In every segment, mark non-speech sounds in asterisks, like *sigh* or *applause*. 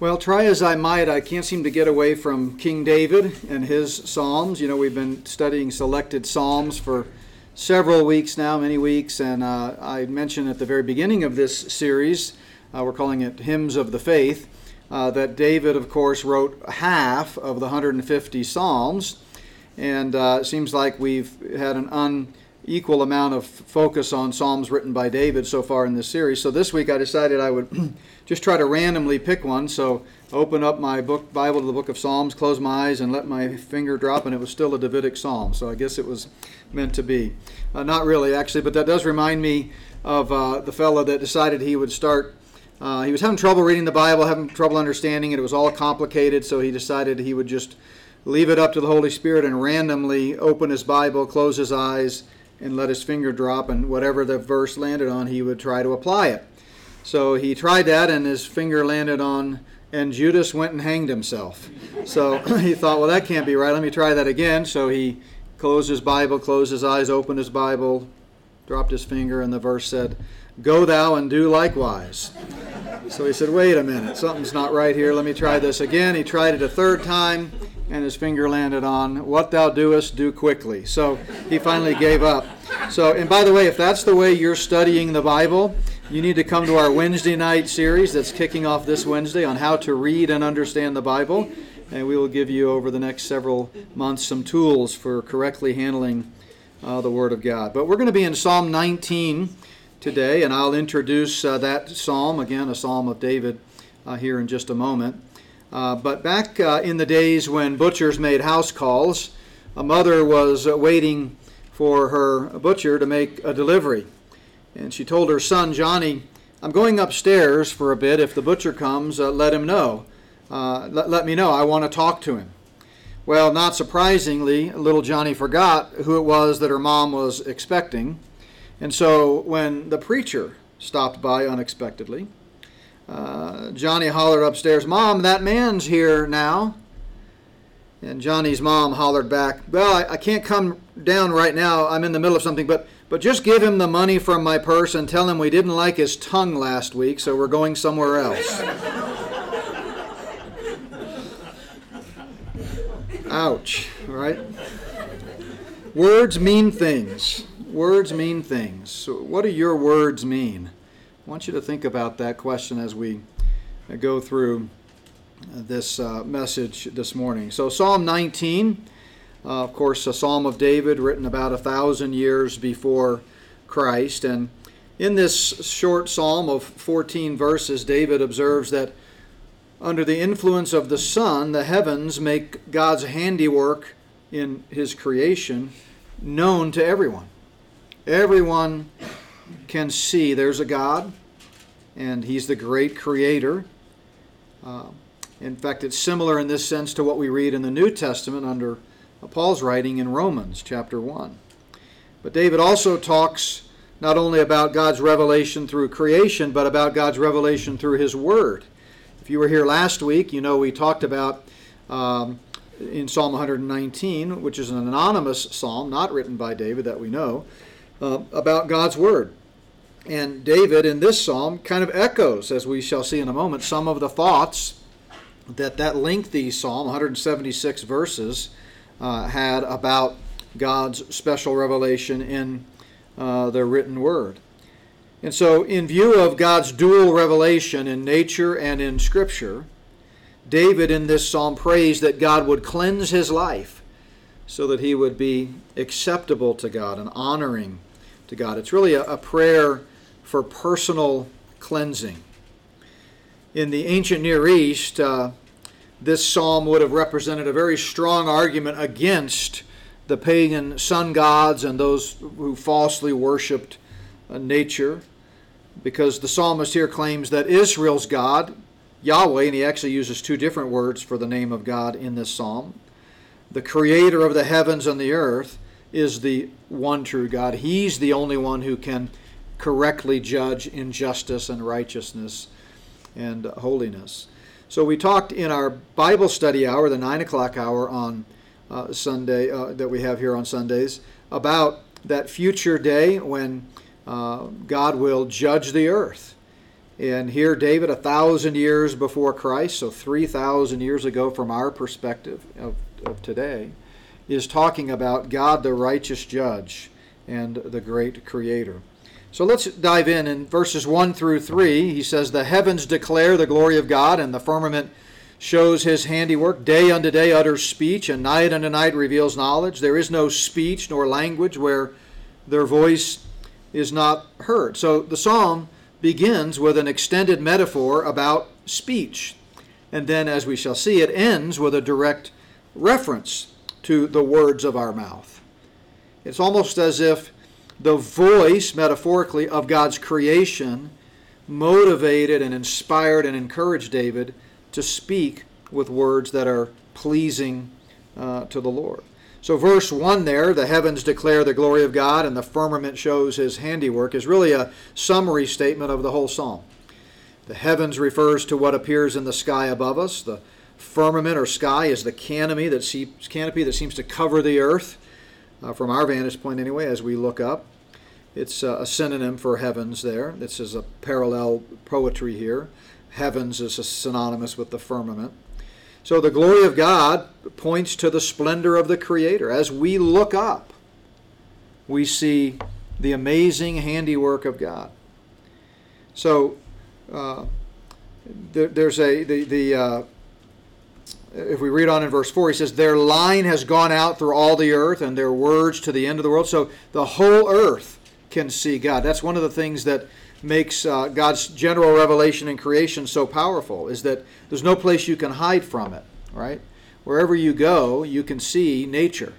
Well, try as I might, I can't seem to get away from King David and his Psalms. You know, we've been studying selected Psalms for several weeks now, many weeks, and uh, I mentioned at the very beginning of this series, uh, we're calling it Hymns of the Faith, uh, that David, of course, wrote half of the 150 Psalms, and uh, it seems like we've had an unequal amount of focus on Psalms written by David so far in this series. So this week I decided I would. *clears throat* just try to randomly pick one. So open up my book Bible to the book of Psalms, close my eyes, and let my finger drop, and it was still a Davidic psalm. So I guess it was meant to be. Uh, not really, actually, but that does remind me of uh, the fellow that decided he would start. Uh, he was having trouble reading the Bible, having trouble understanding it. It was all complicated, so he decided he would just leave it up to the Holy Spirit and randomly open his Bible, close his eyes, and let his finger drop, and whatever the verse landed on, he would try to apply it. So he tried that, and his finger landed on, and Judas went and hanged himself. So *clears throat* he thought, well, that can't be right. Let me try that again. So he closed his Bible, closed his eyes, opened his Bible, dropped his finger, and the verse said, Go thou and do likewise. So he said, Wait a minute, something's not right here. Let me try this again. He tried it a third time, and his finger landed on, What thou doest, do quickly. So he finally gave up. So, and by the way, if that's the way you're studying the Bible, you need to come to our Wednesday night series that's kicking off this Wednesday on how to read and understand the Bible. And we will give you over the next several months some tools for correctly handling uh, the Word of God. But we're going to be in Psalm 19 today, and I'll introduce uh, that psalm, again, a psalm of David, uh, here in just a moment. Uh, but back uh, in the days when butchers made house calls, a mother was waiting for her butcher to make a delivery. And she told her son, Johnny, I'm going upstairs for a bit. If the butcher comes, uh, let him know. Uh, let, let me know. I want to talk to him. Well, not surprisingly, little Johnny forgot who it was that her mom was expecting. And so when the preacher stopped by unexpectedly, uh, Johnny hollered upstairs, Mom, that man's here now. And Johnny's mom hollered back, Well, I, I can't come down right now. I'm in the middle of something, but but just give him the money from my purse and tell him we didn't like his tongue last week, so we're going somewhere else. *laughs* Ouch, right? Words mean things. Words mean things. So what do your words mean? I want you to think about that question as we go through this uh, message this morning. So, Psalm 19 uh, of course, a Psalm of David written about a thousand years before Christ. And in this short psalm of 14 verses, David observes that under the influence of the sun, the heavens make God's handiwork in his creation known to everyone. Everyone can see there's a God, and he's the great creator. Uh, in fact, it's similar in this sense to what we read in the New Testament under Paul's writing in Romans chapter 1. But David also talks not only about God's revelation through creation, but about God's revelation through His Word. If you were here last week, you know we talked about um, in Psalm 119, which is an anonymous psalm, not written by David that we know, uh, about God's Word. And David in this psalm kind of echoes, as we shall see in a moment, some of the thoughts that that lengthy psalm, 176 verses, uh, had about God's special revelation in uh, the written word. And so, in view of God's dual revelation in nature and in Scripture, David in this psalm prays that God would cleanse his life so that he would be acceptable to God and honoring to God. It's really a, a prayer for personal cleansing. In the ancient Near East, uh, this psalm would have represented a very strong argument against the pagan sun gods and those who falsely worshiped uh, nature, because the psalmist here claims that Israel's God, Yahweh, and he actually uses two different words for the name of God in this psalm, the creator of the heavens and the earth, is the one true God. He's the only one who can correctly judge injustice and righteousness and holiness. So we talked in our Bible study hour, the 9 o'clock hour on uh, Sunday, uh, that we have here on Sundays, about that future day when uh, God will judge the earth. And here, David, a thousand years before Christ, so 3,000 years ago from our perspective of, of today, is talking about God, the righteous judge, and the great creator. So let's dive in. In verses 1 through 3, he says, The heavens declare the glory of God, and the firmament shows his handiwork. Day unto day utters speech, and night unto night reveals knowledge. There is no speech nor language where their voice is not heard. So the psalm begins with an extended metaphor about speech. And then, as we shall see, it ends with a direct reference to the words of our mouth. It's almost as if the voice, metaphorically, of God's creation motivated and inspired and encouraged David to speak with words that are pleasing uh, to the Lord. So, verse 1 there, the heavens declare the glory of God and the firmament shows his handiwork, is really a summary statement of the whole psalm. The heavens refers to what appears in the sky above us. The firmament or sky is the canopy that, canopy that seems to cover the earth, uh, from our vantage point anyway, as we look up. It's uh, a synonym for heavens there. This is a parallel poetry here. Heavens is synonymous with the firmament. So the glory of God points to the splendor of the Creator. As we look up, we see the amazing handiwork of God. So uh, there, there's a the the uh, if we read on in verse 4, he says, Their line has gone out through all the earth, and their words to the end of the world. So the whole earth can see God. That's one of the things that makes uh, God's general revelation in creation so powerful is that there's no place you can hide from it, right? Wherever you go, you can see nature.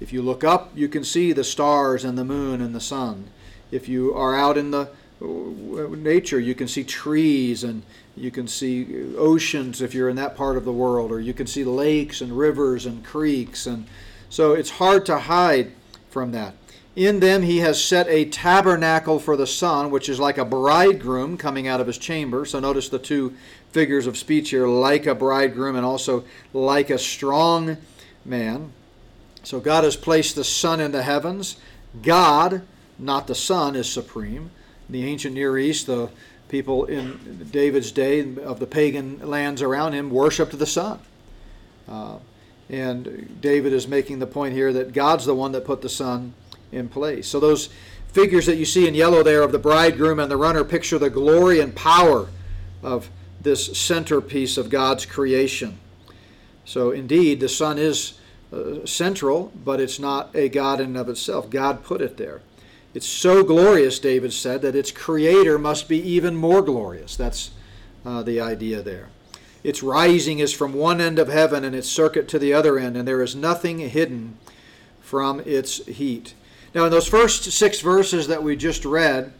If you look up, you can see the stars and the moon and the sun. If you are out in the uh, nature, you can see trees and you can see oceans if you're in that part of the world, or you can see lakes and rivers and creeks. And so it's hard to hide from that. In them he has set a tabernacle for the sun, which is like a bridegroom coming out of his chamber. So notice the two figures of speech here like a bridegroom and also like a strong man. So God has placed the sun in the heavens. God, not the sun, is supreme. The ancient Near East, the people in David's day of the pagan lands around him worshiped the sun. Uh, and David is making the point here that God's the one that put the sun in place. So those figures that you see in yellow there of the bridegroom and the runner picture the glory and power of this centerpiece of God's creation. So indeed, the sun is uh, central, but it's not a God in and of itself. God put it there. It's so glorious, David said, that its creator must be even more glorious. That's uh, the idea there. Its rising is from one end of heaven and its circuit to the other end, and there is nothing hidden from its heat. Now, in those first six verses that we just read,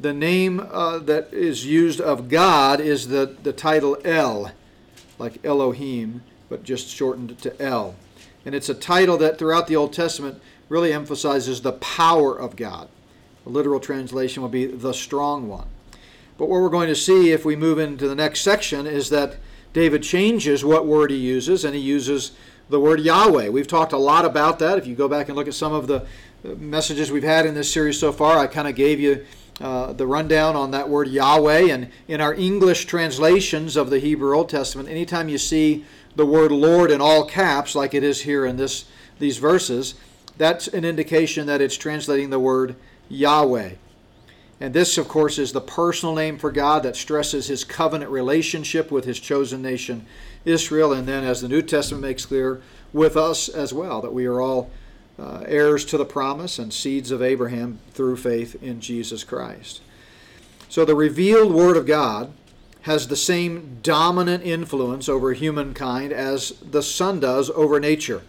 the name uh, that is used of God is the, the title El, like Elohim, but just shortened to El. And it's a title that throughout the Old Testament really emphasizes the power of God. Literal translation would be the strong one. But what we're going to see if we move into the next section is that David changes what word he uses, and he uses the word Yahweh. We've talked a lot about that. If you go back and look at some of the messages we've had in this series so far, I kind of gave you uh, the rundown on that word Yahweh. And in our English translations of the Hebrew Old Testament, anytime you see the word Lord in all caps, like it is here in this these verses, that's an indication that it's translating the word Yahweh. And this, of course, is the personal name for God that stresses his covenant relationship with his chosen nation, Israel, and then, as the New Testament makes clear, with us as well, that we are all uh, heirs to the promise and seeds of Abraham through faith in Jesus Christ. So the revealed Word of God has the same dominant influence over humankind as the sun does over nature.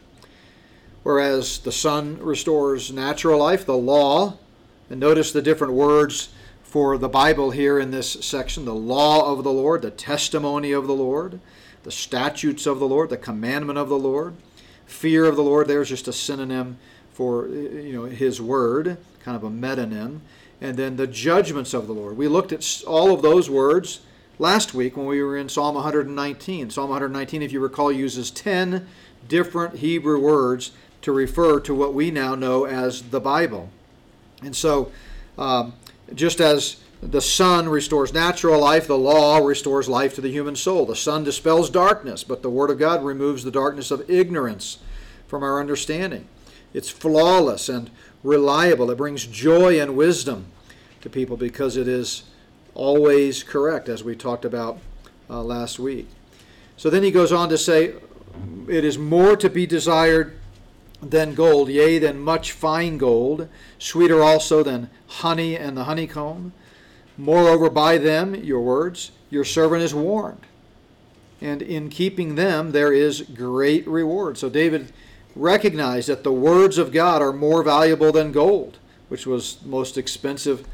Whereas the sun restores natural life, the law, and notice the different words for the Bible here in this section the law of the Lord, the testimony of the Lord, the statutes of the Lord, the commandment of the Lord. Fear of the Lord, there's just a synonym for you know his word, kind of a metonym. And then the judgments of the Lord. We looked at all of those words last week when we were in Psalm 119. Psalm 119, if you recall, uses 10 different Hebrew words to refer to what we now know as the Bible. And so, um, just as The sun restores natural life. The law restores life to the human soul. The sun dispels darkness, but the Word of God removes the darkness of ignorance from our understanding. It's flawless and reliable. It brings joy and wisdom to people because it is always correct, as we talked about uh, last week. So then he goes on to say, It is more to be desired than gold, yea, than much fine gold, sweeter also than honey and the honeycomb. Moreover, by them, your words, your servant is warned. And in keeping them, there is great reward. So David recognized that the words of God are more valuable than gold, which was most expensive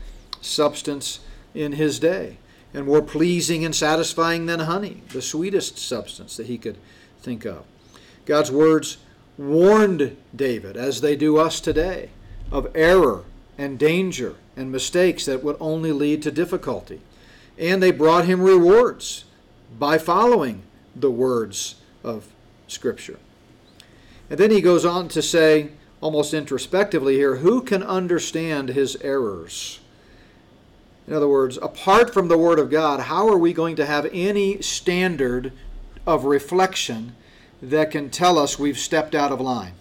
substance in his day, and more pleasing and satisfying than honey, the sweetest substance that he could think of. God's words warned David, as they do us today, of error and danger and mistakes that would only lead to difficulty. And they brought him rewards by following the words of Scripture. And then he goes on to say, almost introspectively here, who can understand his errors? In other words, apart from the Word of God, how are we going to have any standard of reflection that can tell us we've stepped out of line?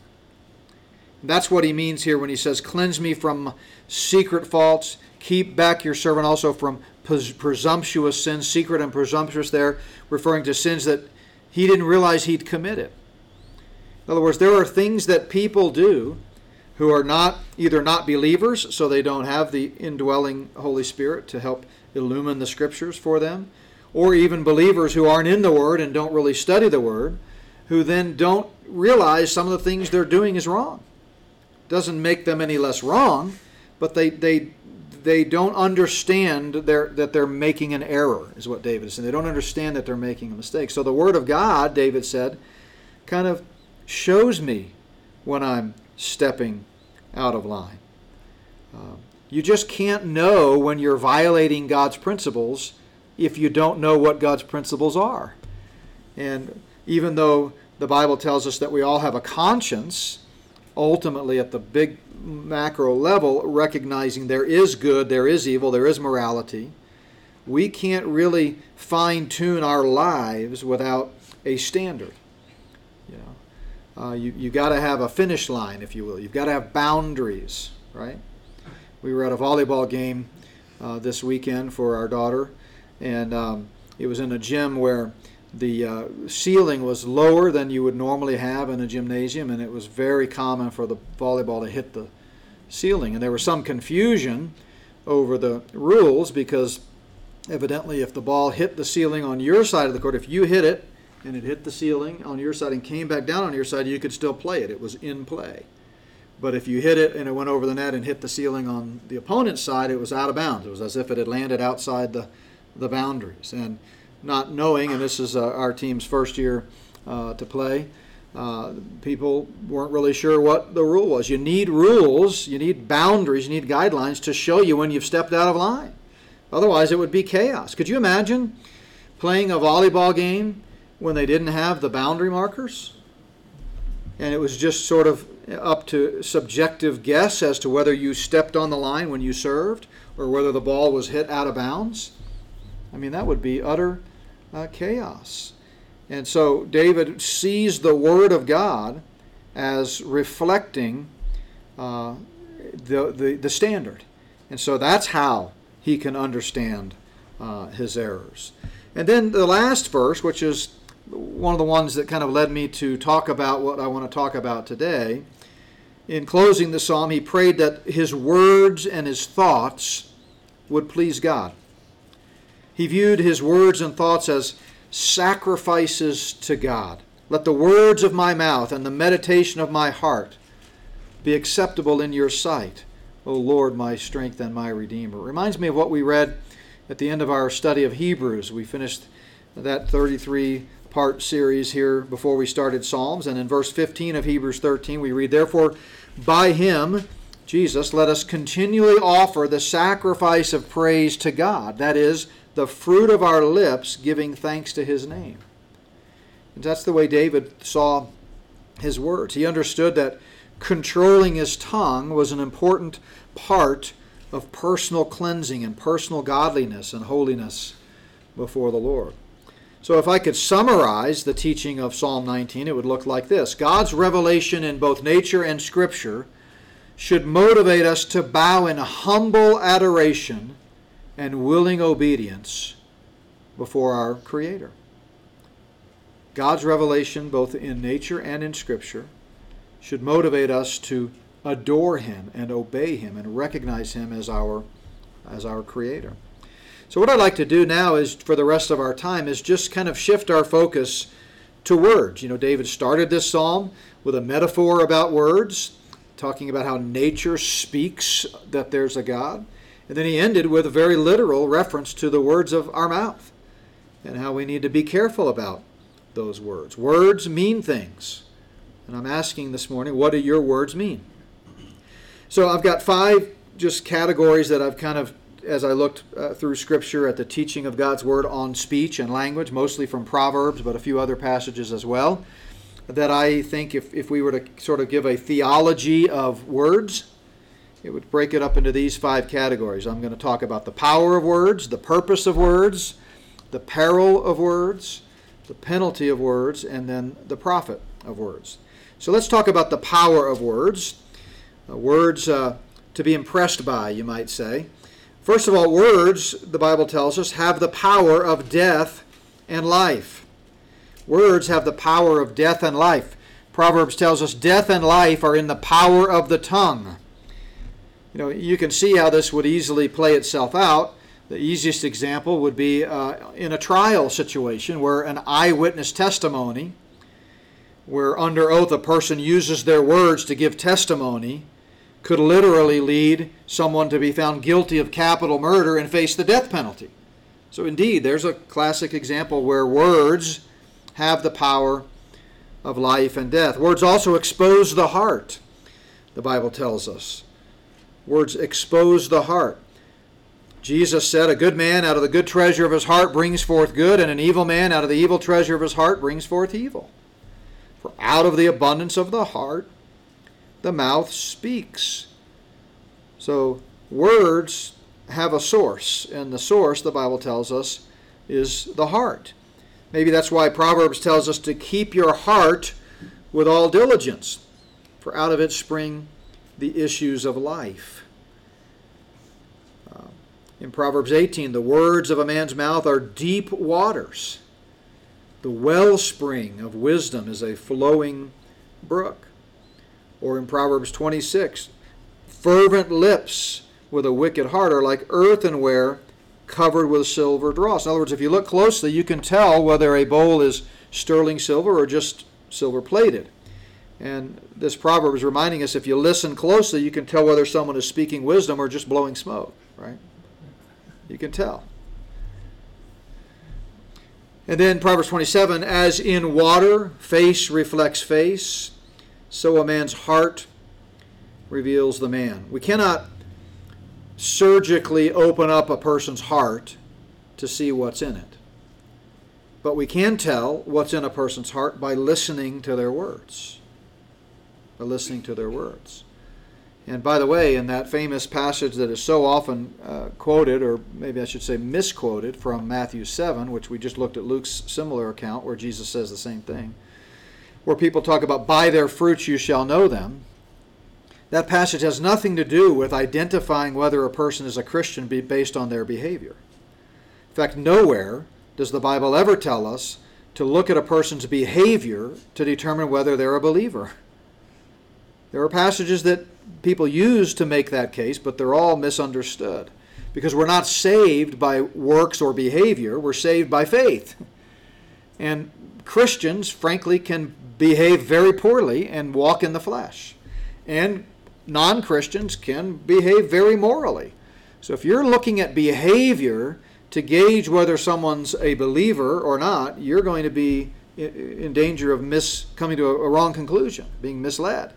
That's what he means here when he says, Cleanse me from secret faults, keep back your servant also from presumptuous sins, secret and presumptuous there, referring to sins that he didn't realize he'd committed. In other words, there are things that people do who are not either not believers, so they don't have the indwelling Holy Spirit to help illumine the scriptures for them, or even believers who aren't in the Word and don't really study the Word, who then don't realize some of the things they're doing is wrong. Doesn't make them any less wrong, but they they they don't understand their, that they're making an error, is what David is saying. They don't understand that they're making a mistake. So the Word of God, David said, kind of shows me when I'm stepping out of line. Uh, you just can't know when you're violating God's principles if you don't know what God's principles are. And even though the Bible tells us that we all have a conscience, ultimately at the big macro level, recognizing there is good, there is evil, there is morality, we can't really fine tune our lives without a standard. You Uh, you you got to have a finish line, if you will. You've got to have boundaries, right? We were at a volleyball game uh, this weekend for our daughter, and um, it was in a gym where the uh, ceiling was lower than you would normally have in a gymnasium, and it was very common for the volleyball to hit the ceiling. And there was some confusion over the rules because evidently, if the ball hit the ceiling on your side of the court, if you hit it and it hit the ceiling on your side and came back down on your side, you could still play it. It was in play. But if you hit it and it went over the net and hit the ceiling on the opponent's side, it was out of bounds. It was as if it had landed outside the, the boundaries. And not knowing, and this is uh, our team's first year uh, to play, uh, people weren't really sure what the rule was. You need rules, you need boundaries, you need guidelines to show you when you've stepped out of line. Otherwise, it would be chaos. Could you imagine playing a volleyball game when they didn't have the boundary markers. And it was just sort of up to subjective guess as to whether you stepped on the line when you served or whether the ball was hit out of bounds. I mean, that would be utter uh, chaos. And so David sees the Word of God as reflecting uh, the, the, the, standard. And so that's how he can understand uh, his errors. And then the last verse, which is one of the ones that kind of led me to talk about what I want to talk about today. In closing the psalm, he prayed that his words and his thoughts would please God. He viewed his words and thoughts as sacrifices to God. Let the words of my mouth and the meditation of my heart be acceptable in your sight, O Lord, my strength and my Redeemer. It reminds me of what we read at the end of our study of Hebrews. We finished that 33 part series here before we started Psalms. And in verse 15 of Hebrews 13, we read, Therefore, by him, Jesus, let us continually offer the sacrifice of praise to God, that is, the fruit of our lips, giving thanks to his name. And that's the way David saw his words. He understood that controlling his tongue was an important part of personal cleansing and personal godliness and holiness before the Lord. So, if I could summarize the teaching of Psalm 19, it would look like this God's revelation in both nature and Scripture should motivate us to bow in humble adoration and willing obedience before our Creator. God's revelation, both in nature and in Scripture, should motivate us to adore Him and obey Him and recognize Him as our, as our Creator. So, what I'd like to do now is, for the rest of our time, is just kind of shift our focus to words. You know, David started this psalm with a metaphor about words, talking about how nature speaks that there's a God. And then he ended with a very literal reference to the words of our mouth and how we need to be careful about those words. Words mean things. And I'm asking this morning, what do your words mean? So I've got five just categories that I've kind of, as I looked uh, through Scripture at the teaching of God's Word on speech and language, mostly from Proverbs, but a few other passages as well, that I think if, if we were to sort of give a theology of words, it would break it up into these five categories. I'm going to talk about the power of words, the purpose of words, the peril of words, the penalty of words, and then the profit of words. So let's talk about the power of words. Uh, words uh, to be impressed by, you might say. First of all, words, the Bible tells us, have the power of death and life. Words have the power of death and life. Proverbs tells us death and life are in the power of the tongue. You know, you can see how this would easily play itself out. The easiest example would be uh, in a trial situation where an eyewitness testimony, where under oath a person uses their words to give testimony, could literally lead someone to be found guilty of capital murder and face the death penalty. So, indeed, there's a classic example where words have the power of life and death. Words also expose the heart, the Bible tells us. Words expose the heart. Jesus said, A good man out of the good treasure of his heart brings forth good, and an evil man out of the evil treasure of his heart brings forth evil. For out of the abundance of the heart, the mouth speaks. So, words have a source, and the source, the Bible tells us, is the heart. Maybe that's why Proverbs tells us to keep your heart with all diligence, for out of it spring the issues of life. Uh, in Proverbs 18, the words of a man's mouth are deep waters. The wellspring of wisdom is a flowing brook. Or in Proverbs 26, fervent lips with a wicked heart are like earthenware covered with silver dross. In other words, if you look closely, you can tell whether a bowl is sterling silver or just silver plated. And this proverb is reminding us if you listen closely, you can tell whether someone is speaking wisdom or just blowing smoke, right? You can tell. And then Proverbs 27 as in water, face reflects face, so a man's heart reveals the man. We cannot surgically open up a person's heart to see what's in it. But we can tell what's in a person's heart by listening to their words by listening to their words. And by the way, in that famous passage that is so often uh, quoted, or maybe I should say misquoted, from Matthew 7, which we just looked at Luke's similar account where Jesus says the same thing, where people talk about, by their fruits you shall know them. That passage has nothing to do with identifying whether a person is a Christian based on their behavior. In fact, nowhere does the Bible ever tell us to look at a person's behavior to determine whether they're a believer. *laughs* There are passages that people use to make that case, but they're all misunderstood. Because we're not saved by works or behavior, we're saved by faith. And Christians, frankly, can behave very poorly and walk in the flesh. And non Christians can behave very morally. So if you're looking at behavior to gauge whether someone's a believer or not, you're going to be in danger of mis- coming to a wrong conclusion, being misled.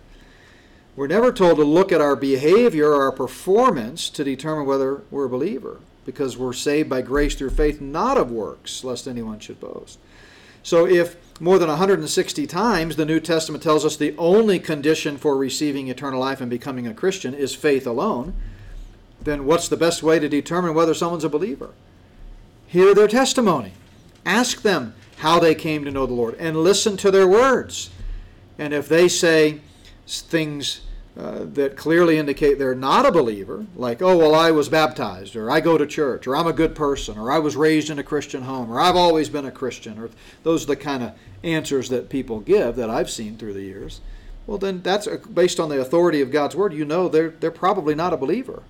We're never told to look at our behavior or our performance to determine whether we're a believer, because we're saved by grace through faith, not of works, lest anyone should boast. So, if more than 160 times the New Testament tells us the only condition for receiving eternal life and becoming a Christian is faith alone, then what's the best way to determine whether someone's a believer? Hear their testimony. Ask them how they came to know the Lord and listen to their words. And if they say things uh, that clearly indicate they're not a believer, like, oh, well, I was baptized, or I go to church, or I'm a good person, or I was raised in a Christian home, or I've always been a Christian, or those are the kind of answers that people give that I've seen through the years. Well, then that's based on the authority of God's Word. You know they're, they're probably not a believer.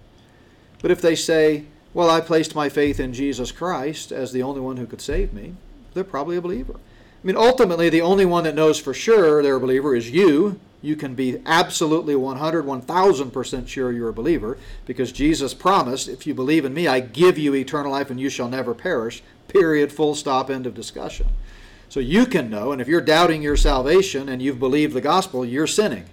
But if they say, well, I placed my faith in Jesus Christ as the only one who could save me, they're probably a believer. I mean, ultimately, the only one that knows for sure they're a believer is you, you can be absolutely 100, 1000% sure you're a believer because Jesus promised, if you believe in me, I give you eternal life and you shall never perish. Period, full stop, end of discussion. So you can know, and if you're doubting your salvation and you've believed the gospel, you're sinning.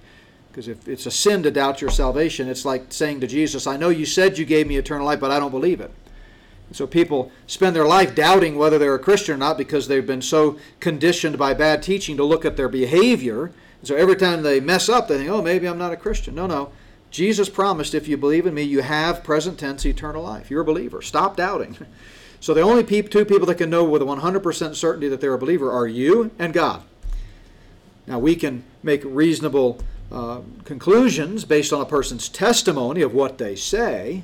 Because if it's a sin to doubt your salvation, it's like saying to Jesus, I know you said you gave me eternal life, but I don't believe it. So people spend their life doubting whether they're a Christian or not because they've been so conditioned by bad teaching to look at their behavior so every time they mess up, they think, oh, maybe I'm not a Christian. No, no. Jesus promised if you believe in me, you have present tense eternal life. You're a believer. Stop doubting. *laughs* So the only two people that can know with 100% certainty that they're a believer are you and God. Now we can make reasonable uh, conclusions based on a person's testimony of what they say.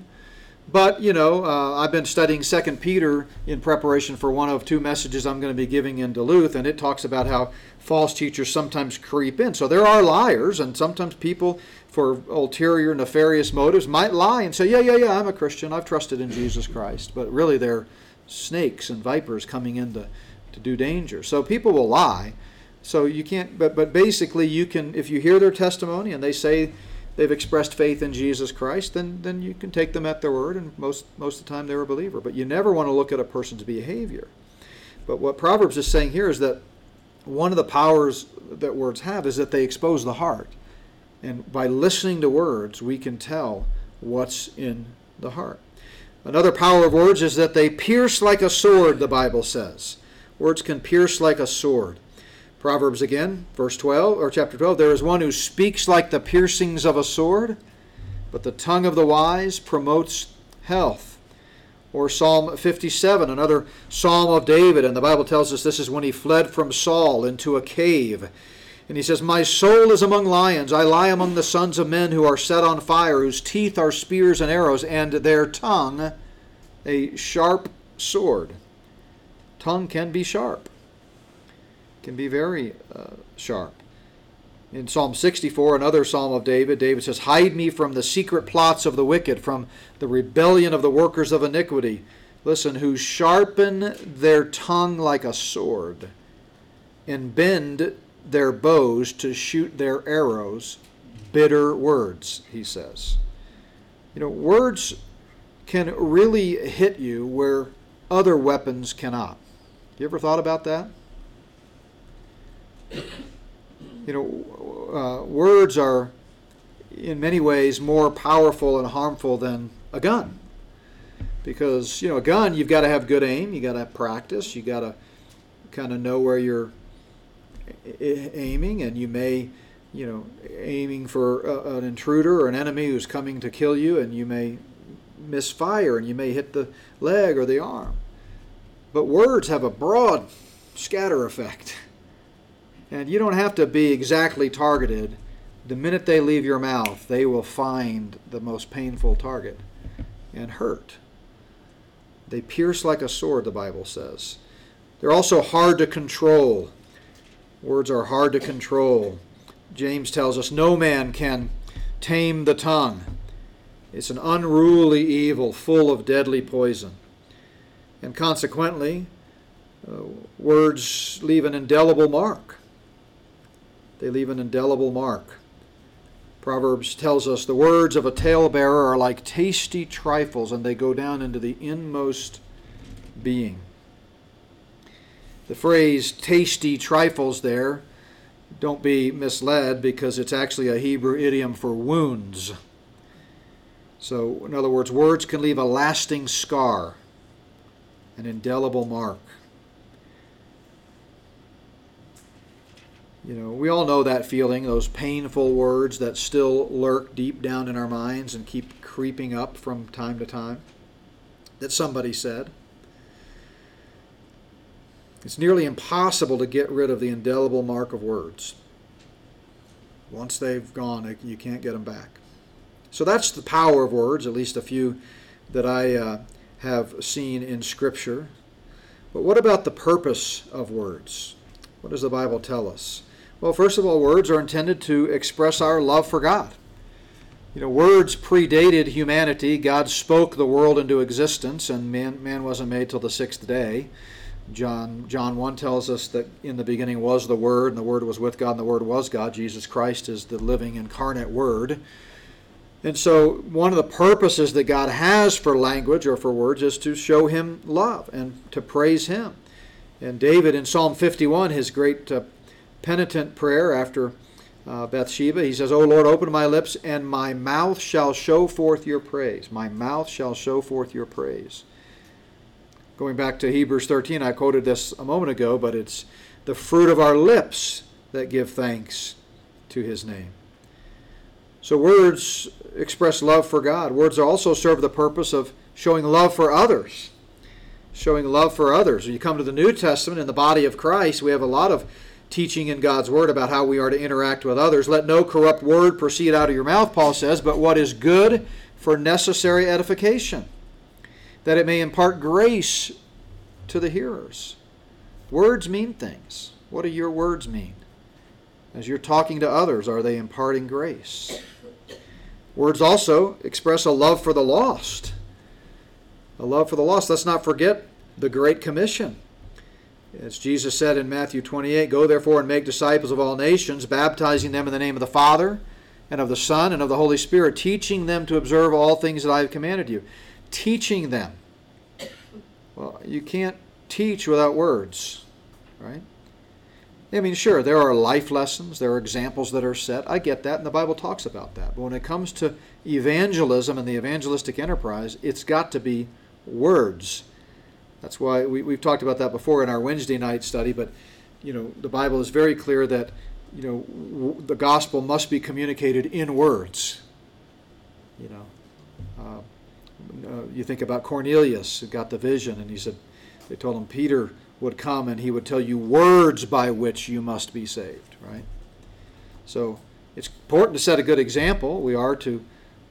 But, you know, uh, I've been studying 2 Peter in preparation for one of two messages I'm going to be giving in Duluth, and it talks about how false teachers sometimes creep in. So there are liars, and sometimes people, for ulterior, nefarious motives, might lie and say, Yeah, yeah, yeah, I'm a Christian. I've trusted in Jesus Christ. But really, they're snakes and vipers coming in to, to do danger. So people will lie. So you can't, but, but basically, you can, if you hear their testimony and they say, they've expressed faith in Jesus Christ, then then you can take them at their word, and most most of the time they're a believer. But you never want to look at a person's behavior. But what Proverbs is saying here is that one of the powers that words have is that they expose the heart, and by listening to words, we can tell what's in the heart. Another power of words is that they pierce like a sword. The Bible says words can pierce like a sword. Proverbs again, verse 12, or chapter 12 there is one who speaks like the piercings of a sword, but the tongue of the wise promotes health. Or Psalm 57, another psalm of David, and the Bible tells us this is when he fled from Saul into a cave. And he says, My soul is among lions. I lie among the sons of men who are set on fire, whose teeth are spears and arrows, and their tongue a sharp sword. Tongue can be sharp can be very uh, sharp. In Psalm 64, another psalm of David, David says, Hide me from the secret plots of the wicked, from the rebellion of the workers of iniquity. Listen, who sharpen their tongue like a sword and bend their bows to shoot their arrows, bitter words, he says. You know, words can really hit you where other weapons cannot. You ever thought about that? You know, uh, words are in many ways more powerful and harmful than a gun. Because, you know, a gun, you've got to have good aim, you got to practice, you got to kind of know where you're aiming, and you may, you know, aiming for a, an intruder or an enemy who's coming to kill you, and you may misfire and you may hit the leg or the arm. But words have a broad scatter effect. *laughs* And you don't have to be exactly targeted. The minute they leave your mouth, they will find the most painful target and hurt. They pierce like a sword, the Bible says. They're also hard to control. Words are hard to control. James tells us no man can tame the tongue. It's an unruly evil full of deadly poison. And consequently, uh, words leave an indelible mark they leave an indelible mark. Proverbs tells us the words of a talebearer are like tasty trifles and they go down into the inmost being. The phrase tasty trifles there, don't be misled because it's actually a Hebrew idiom for wounds. So, in other words, words can leave a lasting scar, an indelible mark. You know, we all know that feeling, those painful words that still lurk deep down in our minds and keep creeping up from time to time that somebody said. It's nearly impossible to get rid of the indelible mark of words. Once they've gone, you can't get them back. So that's the power of words, at least a few that I uh, have seen in Scripture. But what about the purpose of words? What does the Bible tell us? Well, first of all, words are intended to express our love for God. You know, words predated humanity. God spoke the world into existence, and man, man wasn't made till the sixth day. John, John 1 tells us that in the beginning was the Word, and the Word was with God, and the Word was God. Jesus Christ is the living incarnate Word. And so, one of the purposes that God has for language or for words is to show Him love and to praise Him. And David in Psalm 51, his great uh, penitent prayer after uh, Bathsheba, he says, O Lord, open my lips, and my mouth shall show forth your praise. My mouth shall show forth your praise. Going back to Hebrews 13, I quoted this a moment ago, but it's the fruit of our lips that give thanks to his name. So words express love for God. Words also serve the purpose of showing love for others. Showing love for others. When you come to the New Testament in the body of Christ, we have a lot of teaching in God's Word about how we are to interact with others. Let no corrupt word proceed out of your mouth, Paul says, but what is good for necessary edification that it may impart grace to the hearers. Words mean things. What do your words mean? As you're talking to others, are they imparting grace? Words also express a love for the lost. A love for the lost. Let's not forget the Great Commission. As Jesus said in Matthew 28, Go therefore and make disciples of all nations, baptizing them in the name of the Father, and of the Son, and of the Holy Spirit, teaching them to observe all things that I have commanded you teaching them. Well, you can't teach without words, right? I mean, sure, there are life lessons, there are examples that are set. I get that, and the Bible talks about that. But when it comes to evangelism and the evangelistic enterprise, it's got to be words. That's why we, we've talked about that before in our Wednesday night study, but you know, the Bible is very clear that you know w- the gospel must be communicated in words. You know, uh, uh, you think about Cornelius who got the vision, and he said, they told him Peter would come and he would tell you words by which you must be saved, right? So it's important to set a good example. We are to,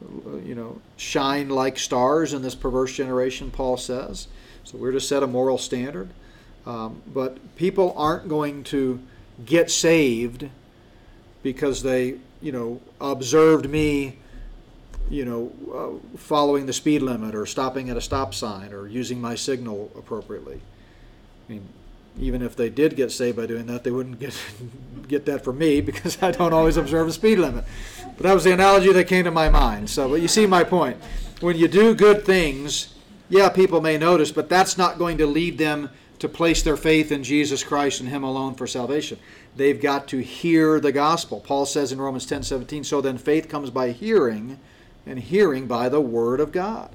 uh, you know, shine like stars in this perverse generation, Paul says. So we're to set a moral standard. Um, but people aren't going to get saved because they, you know, observed me you know, uh, following the speed limit or stopping at a stop sign or using my signal appropriately. I mean, even if they did get saved by doing that, they wouldn't get *laughs* get that from me because I don't always observe the speed limit. But that was the analogy that came to my mind. So, but you see my point. When you do good things, yeah, people may notice, but that's not going to lead them to place their faith in Jesus Christ and Him alone for salvation. They've got to hear the gospel. Paul says in Romans 10 17, so then faith comes by hearing and hearing by the Word of God.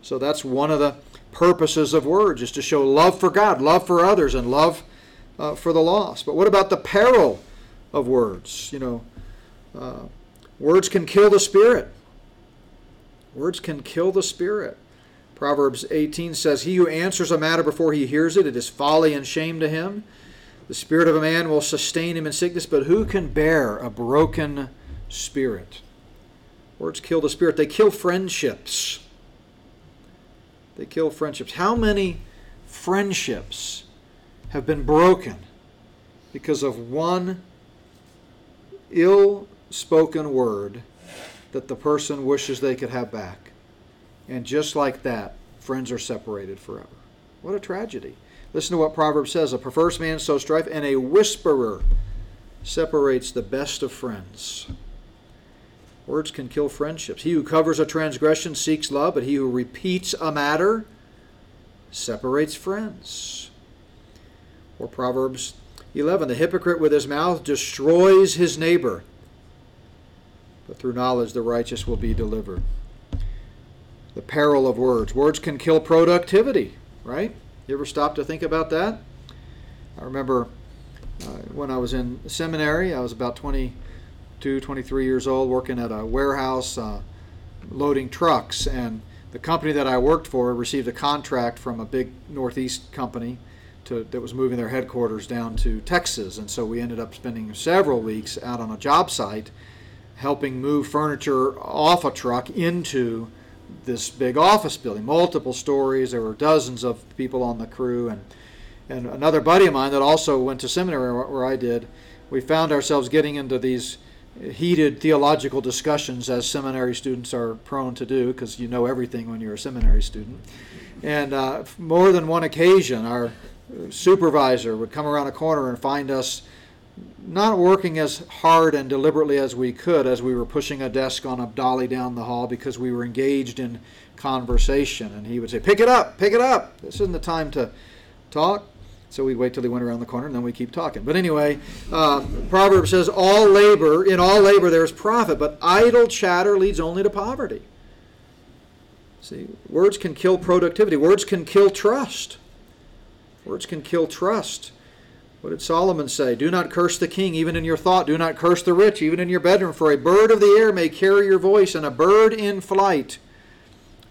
So that's one of the purposes of words, is to show love for God, love for others, and love uh, for the lost. But what about the peril of words? You know, uh, words can kill the spirit. Words can kill the spirit. Proverbs 18 says, He who answers a matter before he hears it, it is folly and shame to him. The spirit of a man will sustain him in sickness, but who can bear a broken spirit? Words kill the spirit. They kill friendships. They kill friendships. How many friendships have been broken because of one ill spoken word that the person wishes they could have back? And just like that, friends are separated forever. What a tragedy. Listen to what Proverbs says A perverse man sows strife, and a whisperer separates the best of friends. Words can kill friendships. He who covers a transgression seeks love, but he who repeats a matter separates friends. Or Proverbs 11 The hypocrite with his mouth destroys his neighbor, but through knowledge the righteous will be delivered. The peril of words. Words can kill productivity, right? You ever stop to think about that? I remember uh, when I was in seminary. I was about 22, 23 years old, working at a warehouse, uh, loading trucks. And the company that I worked for received a contract from a big Northeast company to, that was moving their headquarters down to Texas. And so we ended up spending several weeks out on a job site helping move furniture off a truck into this big office building, multiple stories. There were dozens of people on the crew, and and another buddy of mine that also went to seminary where I did. We found ourselves getting into these heated theological discussions as seminary students are prone to do because you know everything when you're a seminary student. And uh, more than one occasion, our supervisor would come around a corner and find us not working as hard and deliberately as we could as we were pushing a desk on a dolly down the hall because we were engaged in conversation. And he would say, Pick it up, pick it up. This isn't the time to talk. So we'd wait till he went around the corner and then we keep talking. But anyway, uh, Proverbs says, All labor, in all labor there's profit, but idle chatter leads only to poverty. See, words can kill productivity, words can kill trust. Words can kill trust. What did Solomon say? Do not curse the king, even in your thought. Do not curse the rich, even in your bedroom. For a bird of the air may carry your voice, and a bird in flight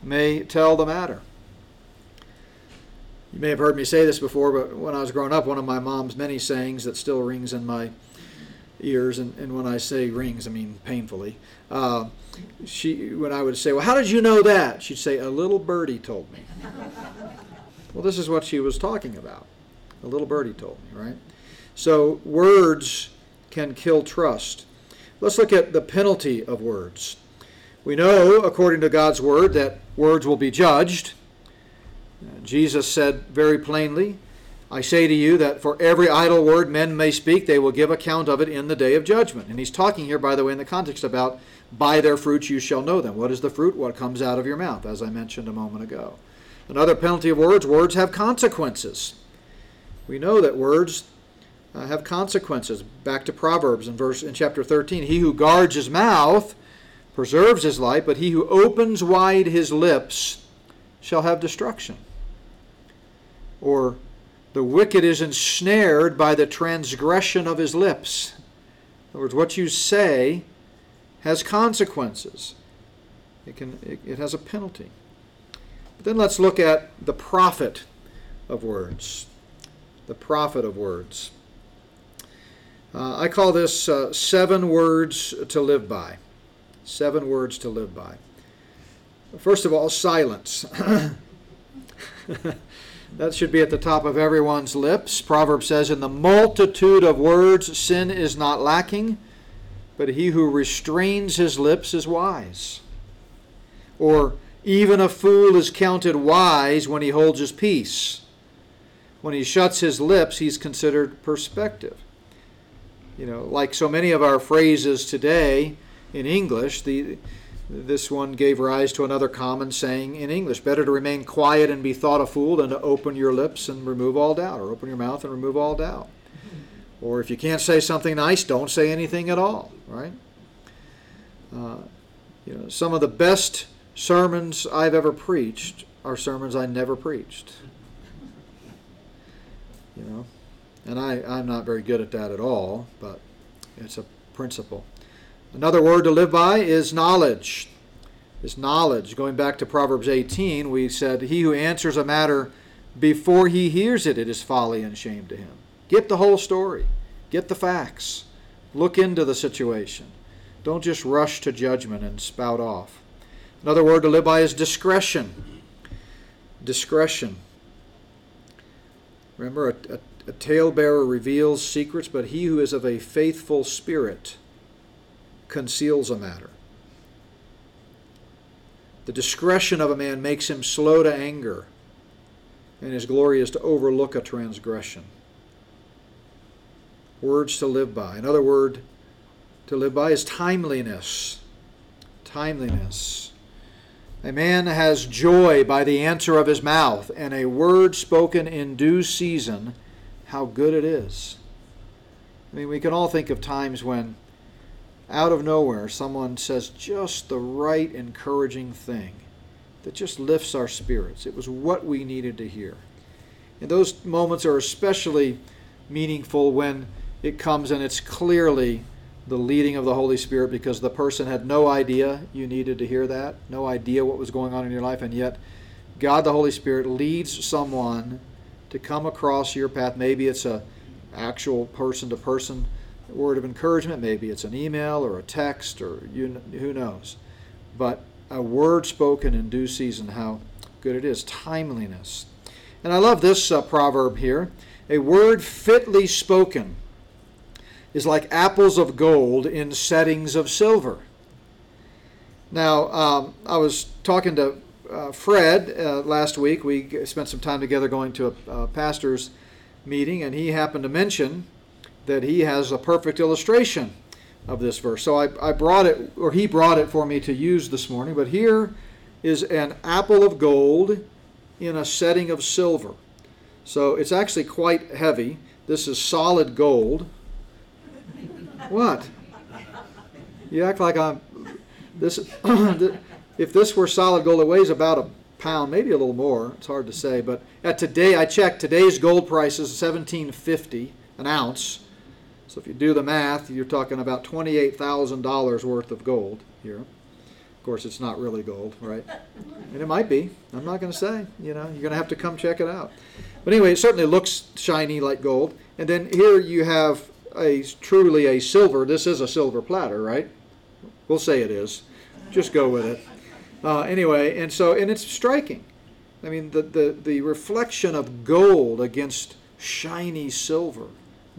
may tell the matter. You may have heard me say this before, but when I was growing up, one of my mom's many sayings that still rings in my ears, and, and when I say rings, I mean painfully. Uh, she, when I would say, "Well, how did you know that?" She'd say, "A little birdie told me." *laughs* well, this is what she was talking about. A little birdie told me, right? So words can kill trust. Let's look at the penalty of words. We know, according to God's word, that words will be judged. Jesus said very plainly, I say to you that for every idle word men may speak, they will give account of it in the day of judgment. And he's talking here, by the way, in the context about by their fruits you shall know them. What is the fruit? What comes out of your mouth, as I mentioned a moment ago. Another penalty of words words have consequences. We know that words uh, have consequences. Back to Proverbs in verse in chapter 13. He who guards his mouth preserves his life, but he who opens wide his lips shall have destruction. Or the wicked is ensnared by the transgression of his lips. In other words, what you say has consequences. It, can, it, it has a penalty. But then let's look at the profit of words the profit of words. Uh, I call this uh, seven words to live by. Seven words to live by. First of all, silence. *laughs* that should be at the top of everyone's lips. Proverb says, In the multitude of words, sin is not lacking, but he who restrains his lips is wise. Or, even a fool is counted wise when he holds his peace. When he shuts his lips, he's considered perspective. You know, like so many of our phrases today in English, the this one gave rise to another common saying in English better to remain quiet and be thought a fool than to open your lips and remove all doubt, or open your mouth and remove all doubt. Or if you can't say something nice, don't say anything at all, right? Uh, you know, some of the best sermons I've ever preached are sermons I never preached you know. And I, I'm not very good at that at all, but it's a principle. Another word to live by is knowledge. Is knowledge. Going back to Proverbs 18, we said, He who answers a matter before he hears it, it is folly and shame to him. Get the whole story, get the facts, look into the situation. Don't just rush to judgment and spout off. Another word to live by is discretion. Discretion. Remember, a, a, a talebearer reveals secrets, but he who is of a faithful spirit conceals a matter. The discretion of a man makes him slow to anger, and his glory is to overlook a transgression. Words to live by. Another word to live by is timeliness. Timeliness. A man has joy by the answer of his mouth, and a word spoken in due season, how good it is. I mean, we can all think of times when, out of nowhere, someone says just the right encouraging thing that just lifts our spirits. It was what we needed to hear. And those moments are especially meaningful when it comes and it's clearly the leading of the Holy Spirit because the person had no idea you needed to hear that, no idea what was going on in your life, and yet God the Holy Spirit leads someone to come across your path. Maybe it's a actual person to person word of encouragement, maybe it's an email or a text or you, who knows. But a word spoken in due season, how good it is. Timeliness. And I love this uh, proverb here. A word fitly spoken is like apples of gold in settings of silver. Now, um, I was talking to uh, Fred uh, last week. We spent some time together going to a, a pastor's meeting, and he happened to mention that he has a perfect illustration of this verse. So I, I brought it, or he brought it for me to use this morning. But here is an apple of gold in a setting of silver. So it's actually quite heavy. This is solid gold. What? You act like I'm. This, *clears throat* if this were solid gold, it weighs about a pound, maybe a little more. It's hard to say. But at today, I checked. Today's gold price is 17.50 an ounce. So if you do the math, you're talking about $28,000 worth of gold here. Of course, it's not really gold, right? And it might be. I'm not going to say. You know, you're going to have to come check it out. But anyway, it certainly looks shiny like gold. And then here you have a truly a silver. This is a silver platter, right? We'll say it is. Just go with it. Uh, anyway, and so and it's striking. I mean, the, the the reflection of gold against shiny silver,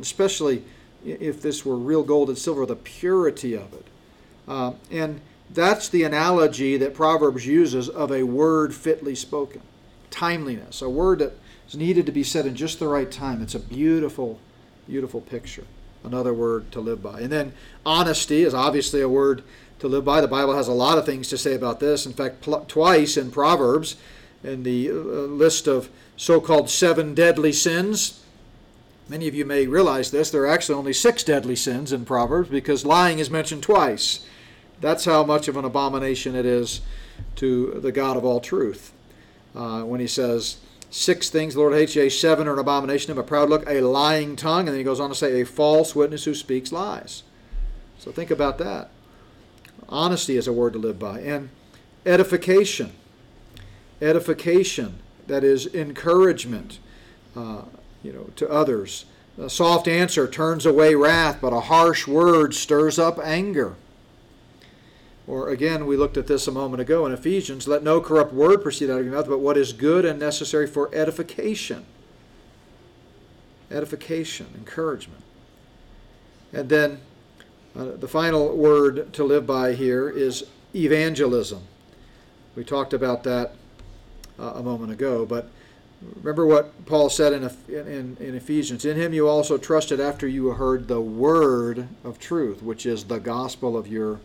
especially if this were real gold and silver, the purity of it. Uh, and that's the analogy that Proverbs uses of a word fitly spoken. Timeliness, a word that is needed to be said in just the right time. It's a beautiful, beautiful picture. Another word to live by. And then honesty is obviously a word to live by. The Bible has a lot of things to say about this. In fact, pl- twice in Proverbs, in the uh, list of so called seven deadly sins, Many of you may realize this. There are actually only six deadly sins in Proverbs because lying is mentioned twice. That's how much of an abomination it is to the God of all truth. Uh, when he says, Six things the Lord hates, yea, seven are an abomination of a proud look, a lying tongue, and then he goes on to say, a false witness who speaks lies. So think about that. Honesty is a word to live by. And edification. Edification, that is encouragement. Uh, you know, to others. A soft answer turns away wrath, but a harsh word stirs up anger. Or again, we looked at this a moment ago in Ephesians let no corrupt word proceed out of your mouth, but what is good and necessary for edification. Edification, encouragement. And then uh, the final word to live by here is evangelism. We talked about that uh, a moment ago, but Remember what Paul said in, in, in, Ephesians In him you also trusted after you heard the word of truth, which is the gospel of your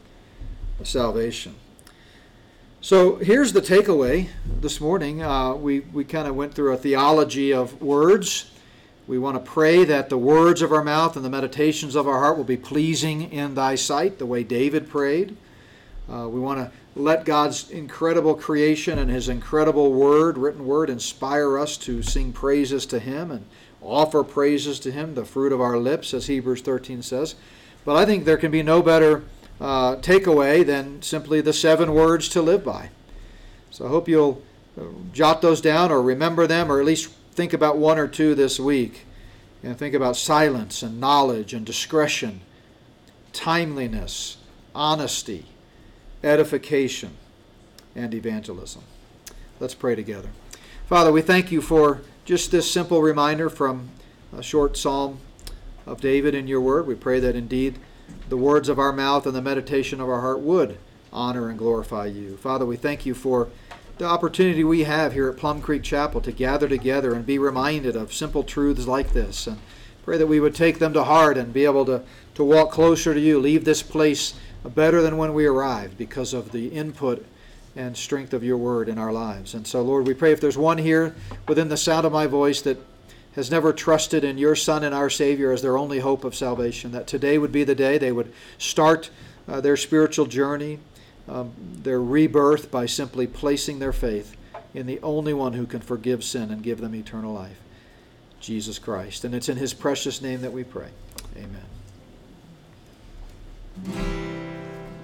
salvation. So here's the takeaway this morning. Uh, we we kind of went through a theology of words. We want to pray that the words of our mouth and the meditations of our heart will be pleasing in thy sight, the way David prayed. Uh, we want to let God's incredible creation and His incredible word, written word, inspire us to sing praises to Him and offer praises to Him, the fruit of our lips, as Hebrews 13 says. But I think there can be no better uh, takeaway than simply the seven words to live by. So I hope you'll uh, jot those down or remember them or at least think about one or two this week. And think about silence and knowledge and discretion, timeliness, honesty edification, and evangelism. Let's pray together. Father, we thank you for just this simple reminder from a short psalm of David in your word. We pray that indeed the words of our mouth and the meditation of our heart would honor and glorify you. Father, we thank you for the opportunity we have here at Plum Creek Chapel to gather together and be reminded of simple truths like this. And pray that we would take them to heart and be able to, to walk closer to you, leave this place better than when we arrived because of the input and strength of your word in our lives. And so, Lord, we pray if there's one here within the sound of my voice that has never trusted in your Son and our Savior as their only hope of salvation, that today would be the day they would start uh, their spiritual journey, um, their rebirth, by simply placing their faith in the only one who can forgive sin and give them eternal life, Jesus Christ. And it's in His precious name that we pray. Amen.